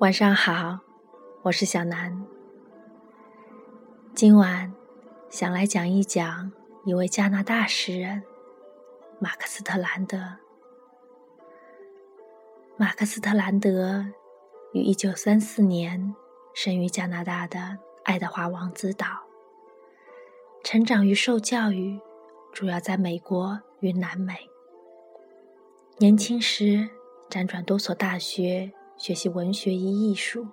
晚上好，我是小南。今晚想来讲一讲一位加拿大诗人马克思特兰德。马克思特兰德于一九三四年生于加拿大的爱德华王子岛，成长于受教育主要在美国与南美。年轻时辗转多所大学。学习文学与艺术，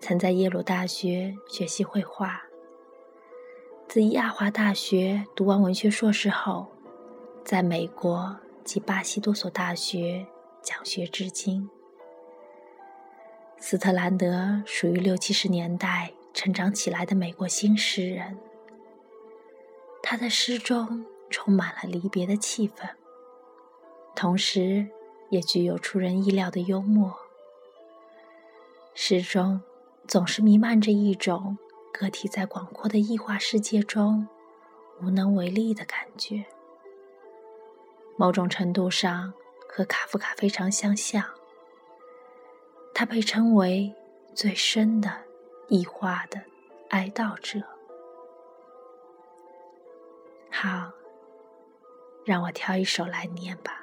曾在耶鲁大学学习绘画。自亚华大学读完文学硕士后，在美国及巴西多所大学讲学至今。斯特兰德属于六七十年代成长起来的美国新诗人，他的诗中充满了离别的气氛，同时。也具有出人意料的幽默，诗中总是弥漫着一种个体在广阔的异化世界中无能为力的感觉。某种程度上和卡夫卡非常相像，他被称为最深的异化的哀悼者。好，让我挑一首来念吧。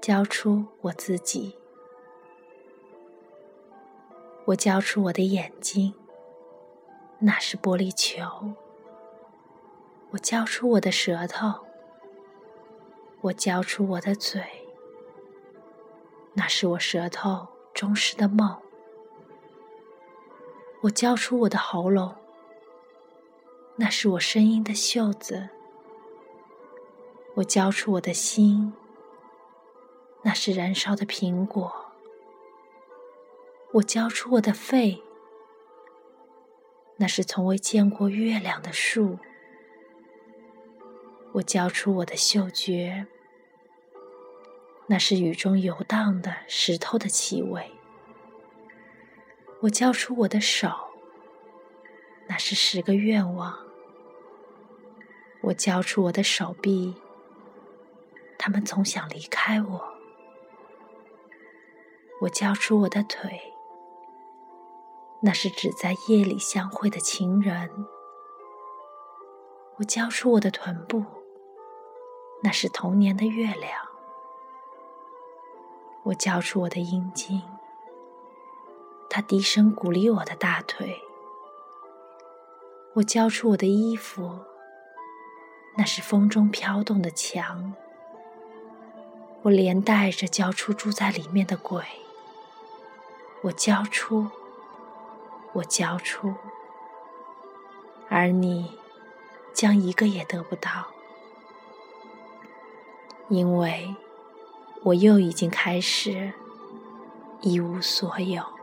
交出我自己，我交出我的眼睛，那是玻璃球；我交出我的舌头，我交出我的嘴，那是我舌头忠实的梦；我交出我的喉咙，那是我声音的袖子；我交出我的心。那是燃烧的苹果，我交出我的肺；那是从未见过月亮的树，我交出我的嗅觉；那是雨中游荡的石头的气味，我交出我的手；那是十个愿望，我交出我的手臂，他们总想离开我。我交出我的腿，那是只在夜里相会的情人；我交出我的臀部，那是童年的月亮；我交出我的阴茎，他低声鼓励我的大腿；我交出我的衣服，那是风中飘动的墙；我连带着交出住在里面的鬼。我交出，我交出，而你将一个也得不到，因为我又已经开始一无所有。